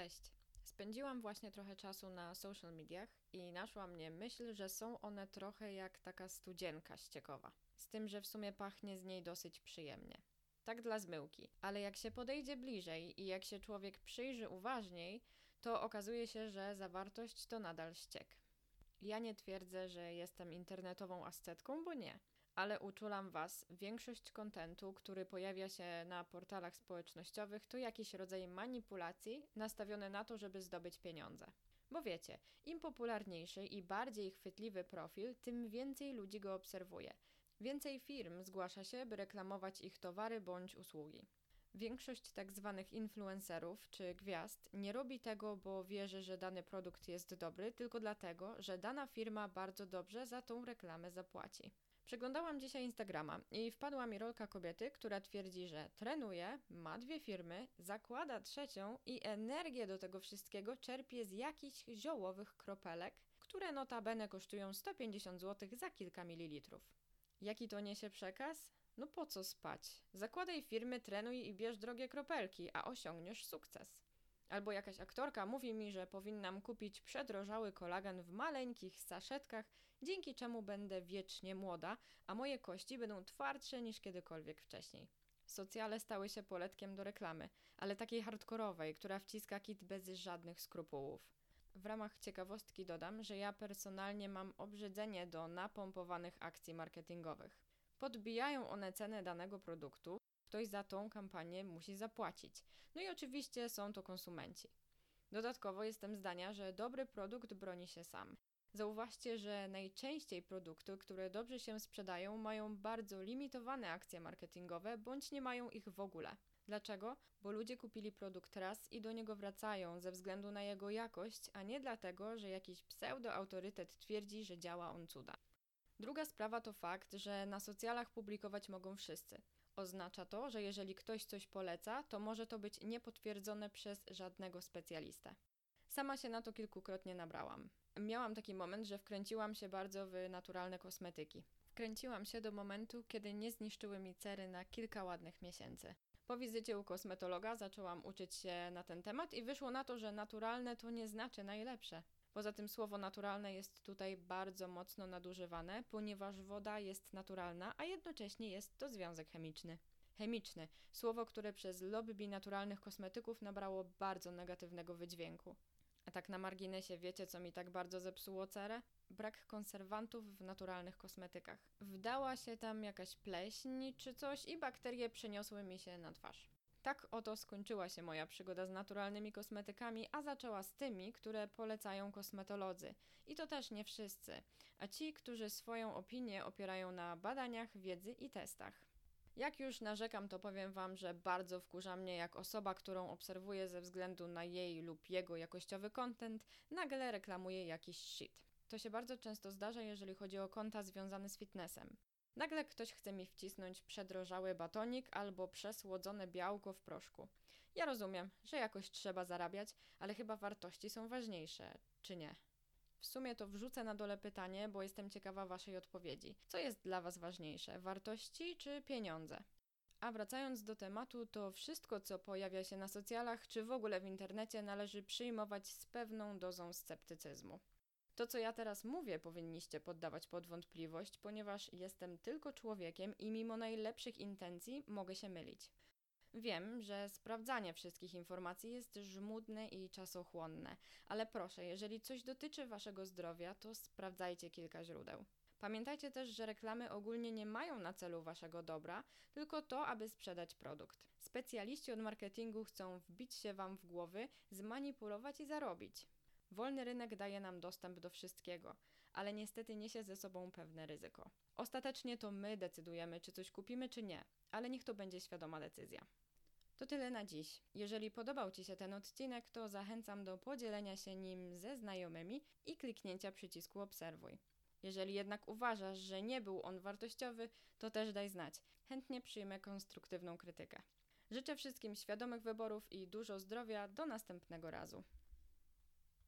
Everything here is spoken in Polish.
Cześć. Spędziłam właśnie trochę czasu na social mediach i naszła mnie myśl, że są one trochę jak taka studzienka ściekowa. Z tym, że w sumie pachnie z niej dosyć przyjemnie. Tak dla zmyłki, ale jak się podejdzie bliżej i jak się człowiek przyjrzy uważniej, to okazuje się, że zawartość to nadal ściek. Ja nie twierdzę, że jestem internetową ascetką, bo nie ale uczulam Was, większość kontentu, który pojawia się na portalach społecznościowych, to jakiś rodzaj manipulacji nastawiony na to, żeby zdobyć pieniądze. Bo wiecie, im popularniejszy i bardziej chwytliwy profil, tym więcej ludzi go obserwuje. Więcej firm zgłasza się, by reklamować ich towary bądź usługi. Większość tak zwanych influencerów czy gwiazd nie robi tego, bo wierzy, że dany produkt jest dobry, tylko dlatego, że dana firma bardzo dobrze za tą reklamę zapłaci. Przeglądałam dzisiaj Instagrama i wpadła mi rolka kobiety, która twierdzi, że trenuje, ma dwie firmy, zakłada trzecią i energię do tego wszystkiego czerpie z jakichś ziołowych kropelek, które notabene kosztują 150 zł za kilka mililitrów. Jaki to niesie przekaz? No po co spać? Zakładaj firmy, trenuj i bierz drogie kropelki, a osiągniesz sukces. Albo jakaś aktorka mówi mi, że powinnam kupić przedrożały kolagen w maleńkich saszetkach, dzięki czemu będę wiecznie młoda, a moje kości będą twardsze niż kiedykolwiek wcześniej. Socjale stały się poletkiem do reklamy, ale takiej hardkorowej, która wciska kit bez żadnych skrupułów. W ramach ciekawostki dodam, że ja personalnie mam obrzydzenie do napompowanych akcji marketingowych. Podbijają one cenę danego produktu, Ktoś za tą kampanię musi zapłacić. No i oczywiście są to konsumenci. Dodatkowo jestem zdania, że dobry produkt broni się sam. Zauważcie, że najczęściej produkty, które dobrze się sprzedają, mają bardzo limitowane akcje marketingowe bądź nie mają ich w ogóle. Dlaczego? Bo ludzie kupili produkt raz i do niego wracają ze względu na jego jakość, a nie dlatego, że jakiś pseudo-autorytet twierdzi, że działa on cuda. Druga sprawa to fakt, że na socjalach publikować mogą wszyscy. Oznacza to, że jeżeli ktoś coś poleca, to może to być niepotwierdzone przez żadnego specjalistę. Sama się na to kilkukrotnie nabrałam. Miałam taki moment, że wkręciłam się bardzo w naturalne kosmetyki. Wkręciłam się do momentu, kiedy nie zniszczyły mi cery na kilka ładnych miesięcy. Po wizycie u kosmetologa zaczęłam uczyć się na ten temat i wyszło na to, że naturalne to nie znaczy najlepsze. Poza tym słowo naturalne jest tutaj bardzo mocno nadużywane, ponieważ woda jest naturalna, a jednocześnie jest to związek chemiczny. Chemiczny słowo, które przez lobby naturalnych kosmetyków nabrało bardzo negatywnego wydźwięku. A tak na marginesie wiecie, co mi tak bardzo zepsuło cerę? Brak konserwantów w naturalnych kosmetykach. Wdała się tam jakaś pleśń czy coś i bakterie przeniosły mi się na twarz. Tak oto skończyła się moja przygoda z naturalnymi kosmetykami, a zaczęła z tymi, które polecają kosmetolodzy. I to też nie wszyscy, a ci, którzy swoją opinię opierają na badaniach, wiedzy i testach. Jak już narzekam, to powiem Wam, że bardzo wkurza mnie, jak osoba, którą obserwuję ze względu na jej lub jego jakościowy content, nagle reklamuje jakiś shit. To się bardzo często zdarza, jeżeli chodzi o konta związane z fitnessem. Nagle ktoś chce mi wcisnąć przedrożały batonik albo przesłodzone białko w proszku. Ja rozumiem, że jakoś trzeba zarabiać, ale chyba wartości są ważniejsze, czy nie? W sumie to wrzucę na dole pytanie, bo jestem ciekawa Waszej odpowiedzi. Co jest dla Was ważniejsze, wartości czy pieniądze? A wracając do tematu, to wszystko, co pojawia się na socjalach czy w ogóle w internecie, należy przyjmować z pewną dozą sceptycyzmu. To, co ja teraz mówię, powinniście poddawać pod wątpliwość, ponieważ jestem tylko człowiekiem i mimo najlepszych intencji mogę się mylić. Wiem, że sprawdzanie wszystkich informacji jest żmudne i czasochłonne, ale proszę, jeżeli coś dotyczy waszego zdrowia, to sprawdzajcie kilka źródeł. Pamiętajcie też, że reklamy ogólnie nie mają na celu waszego dobra, tylko to, aby sprzedać produkt. Specjaliści od marketingu chcą wbić się wam w głowy, zmanipulować i zarobić. Wolny rynek daje nam dostęp do wszystkiego, ale niestety niesie ze sobą pewne ryzyko. Ostatecznie to my decydujemy, czy coś kupimy, czy nie, ale niech to będzie świadoma decyzja. To tyle na dziś. Jeżeli podobał Ci się ten odcinek, to zachęcam do podzielenia się nim ze znajomymi i kliknięcia przycisku obserwuj. Jeżeli jednak uważasz, że nie był on wartościowy, to też daj znać. Chętnie przyjmę konstruktywną krytykę. Życzę wszystkim świadomych wyborów i dużo zdrowia. Do następnego razu.